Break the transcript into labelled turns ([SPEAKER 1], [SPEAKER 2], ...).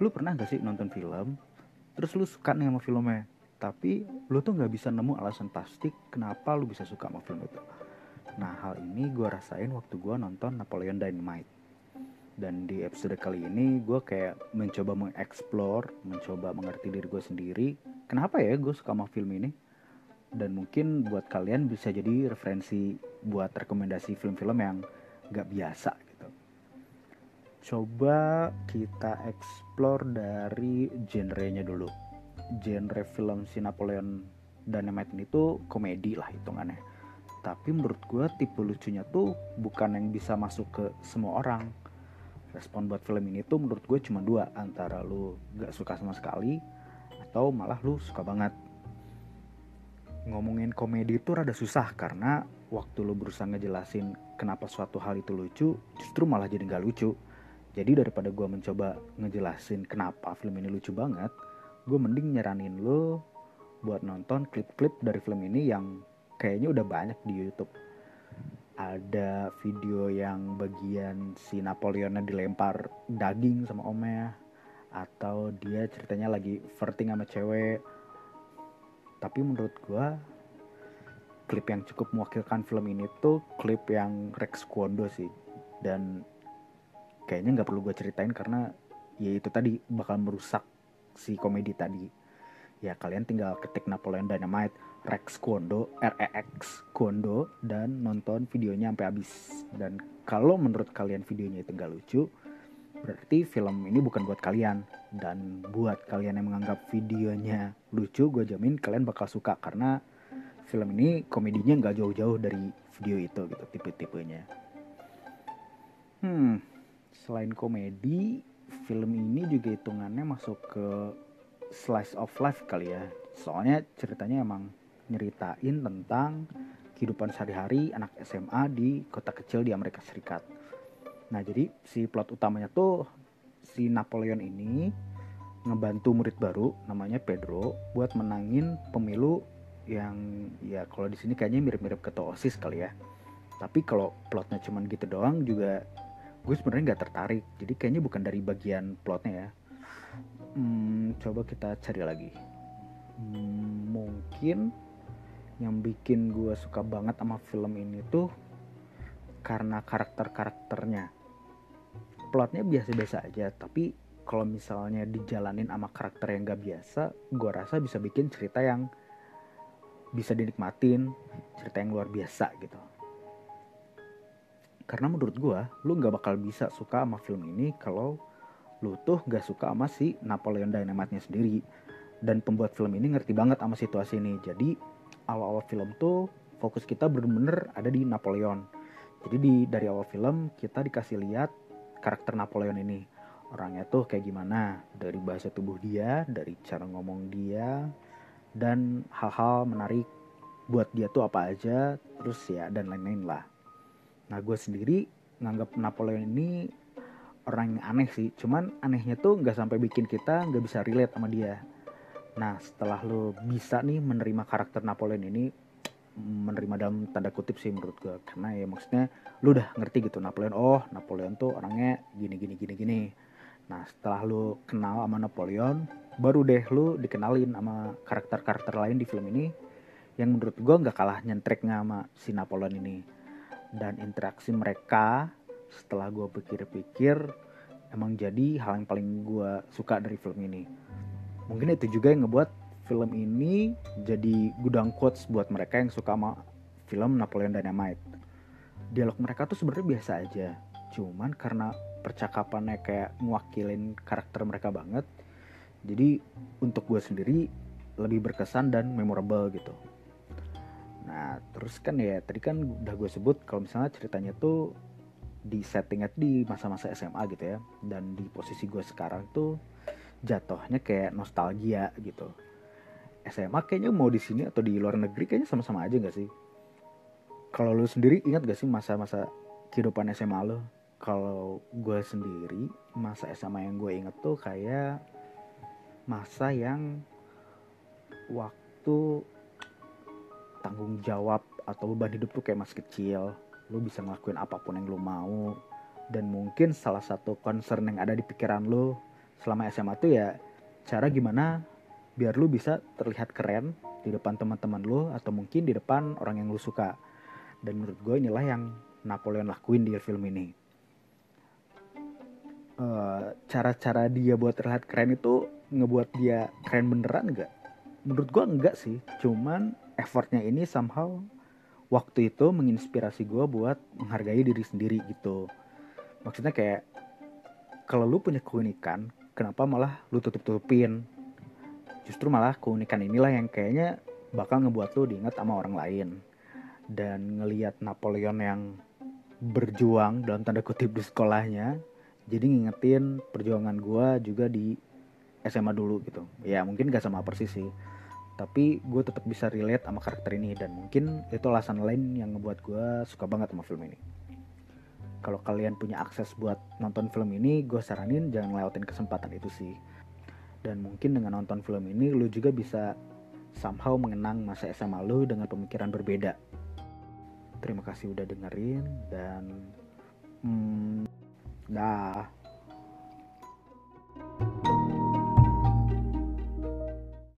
[SPEAKER 1] lu pernah gak sih nonton film terus lu suka nih sama filmnya tapi lu tuh nggak bisa nemu alasan pasti kenapa lu bisa suka sama film itu? Nah hal ini gue rasain waktu gue nonton Napoleon Dynamite. Dan di episode kali ini gue kayak mencoba mengeksplor mencoba mengerti diri gue sendiri kenapa ya gue suka sama film ini? Dan mungkin buat kalian bisa jadi referensi buat rekomendasi film-film yang gak biasa coba kita explore dari genrenya dulu. Genre film si Napoleon Dynamite ini tuh komedi lah hitungannya. Tapi menurut gue tipe lucunya tuh bukan yang bisa masuk ke semua orang. Respon buat film ini tuh menurut gue cuma dua antara lu gak suka sama sekali atau malah lu suka banget. Ngomongin komedi itu rada susah karena waktu lu berusaha ngejelasin kenapa suatu hal itu lucu justru malah jadi gak lucu jadi daripada gue mencoba ngejelasin kenapa film ini lucu banget gue mending nyaranin lu buat nonton klip-klip dari film ini yang kayaknya udah banyak di YouTube. Ada video yang bagian si Napoleonnya dilempar daging sama omnya atau dia ceritanya lagi flirting sama cewek. Tapi menurut gua klip yang cukup mewakilkan film ini tuh klip yang Rex Kondo sih. Dan kayaknya nggak perlu gue ceritain karena ya itu tadi bakal merusak si komedi tadi. Ya kalian tinggal ketik Napoleon Dynamite Rex Kondo REX Kondo dan nonton videonya sampai habis. Dan kalau menurut kalian videonya itu nggak lucu berarti film ini bukan buat kalian. Dan buat kalian yang menganggap videonya lucu gue jamin kalian bakal suka karena film ini komedinya nggak jauh-jauh dari video itu gitu tipe-tipenya. Hmm selain komedi film ini juga hitungannya masuk ke slice of life kali ya soalnya ceritanya emang nyeritain tentang kehidupan sehari-hari anak SMA di kota kecil di Amerika Serikat. Nah jadi si plot utamanya tuh si Napoleon ini ngebantu murid baru namanya Pedro buat menangin pemilu yang ya kalau di sini kayaknya mirip-mirip ketua osis kali ya. Tapi kalau plotnya cuman gitu doang juga gue sebenarnya nggak tertarik. Jadi kayaknya bukan dari bagian plotnya ya. Hmm, coba kita cari lagi. Hmm, mungkin yang bikin gue suka banget sama film ini tuh karena karakter-karakternya plotnya biasa-biasa aja tapi kalau misalnya dijalanin sama karakter yang gak biasa gue rasa bisa bikin cerita yang bisa dinikmatin cerita yang luar biasa gitu karena menurut gue lu gak bakal bisa suka sama film ini kalau lu tuh gak suka sama si Napoleon Dynamite-nya sendiri dan pembuat film ini ngerti banget sama situasi ini jadi awal-awal film tuh fokus kita bener-bener ada di Napoleon. Jadi di dari awal film kita dikasih lihat karakter Napoleon ini. Orangnya tuh kayak gimana, dari bahasa tubuh dia, dari cara ngomong dia, dan hal-hal menarik buat dia tuh apa aja, terus ya dan lain-lain lah. Nah gue sendiri nganggap Napoleon ini orang yang aneh sih, cuman anehnya tuh nggak sampai bikin kita nggak bisa relate sama dia. Nah setelah lo bisa nih menerima karakter Napoleon ini menerima dalam tanda kutip sih menurut gue karena ya maksudnya lu udah ngerti gitu Napoleon oh Napoleon tuh orangnya gini gini gini gini. Nah setelah lu kenal sama Napoleon baru deh lu dikenalin sama karakter-karakter lain di film ini yang menurut gue nggak kalah nyentreknya sama si Napoleon ini dan interaksi mereka setelah gue pikir-pikir emang jadi hal yang paling gue suka dari film ini. Mungkin itu juga yang ngebuat film ini jadi gudang quotes buat mereka yang suka sama film Napoleon Dynamite. Dialog mereka tuh sebenarnya biasa aja cuman karena percakapannya kayak mewakilin karakter mereka banget jadi untuk gue sendiri lebih berkesan dan memorable gitu nah terus kan ya tadi kan udah gue sebut kalau misalnya ceritanya tuh di settingnya di masa-masa SMA gitu ya. Dan di posisi gue sekarang tuh jatuhnya kayak nostalgia gitu. SMA kayaknya mau di sini atau di luar negeri kayaknya sama-sama aja gak sih? Kalau lu sendiri ingat gak sih masa-masa kehidupan SMA lo kalau gue sendiri masa SMA yang gue inget tuh kayak masa yang waktu tanggung jawab atau beban hidup tuh kayak masih kecil. Lu bisa ngelakuin apa pun yang lu mau. Dan mungkin salah satu concern yang ada di pikiran lu selama SMA tuh ya cara gimana biar lu bisa terlihat keren di depan teman-teman lu atau mungkin di depan orang yang lu suka. Dan menurut gue inilah yang Napoleon lakuin di film ini. Uh, cara-cara dia buat terlihat keren itu ngebuat dia keren beneran nggak? Menurut gue enggak sih. Cuman effortnya ini somehow waktu itu menginspirasi gue buat menghargai diri sendiri gitu. Maksudnya kayak kalau lu punya keunikan kenapa malah lu tutup tutupin justru malah keunikan inilah yang kayaknya bakal ngebuat lu diingat sama orang lain. Dan ngelihat Napoleon yang berjuang dalam tanda kutip di sekolahnya jadi ngingetin perjuangan gue juga di SMA dulu gitu. Ya mungkin gak sama persis sih tapi gue tetap bisa relate sama karakter ini dan mungkin itu alasan lain yang ngebuat gue suka banget sama film ini. Kalau kalian punya akses buat nonton film ini gue saranin jangan lewatin kesempatan itu sih. Dan mungkin dengan nonton film ini lu juga bisa somehow mengenang masa SMA lu dengan pemikiran berbeda. Terima kasih udah dengerin dan hmm, dah.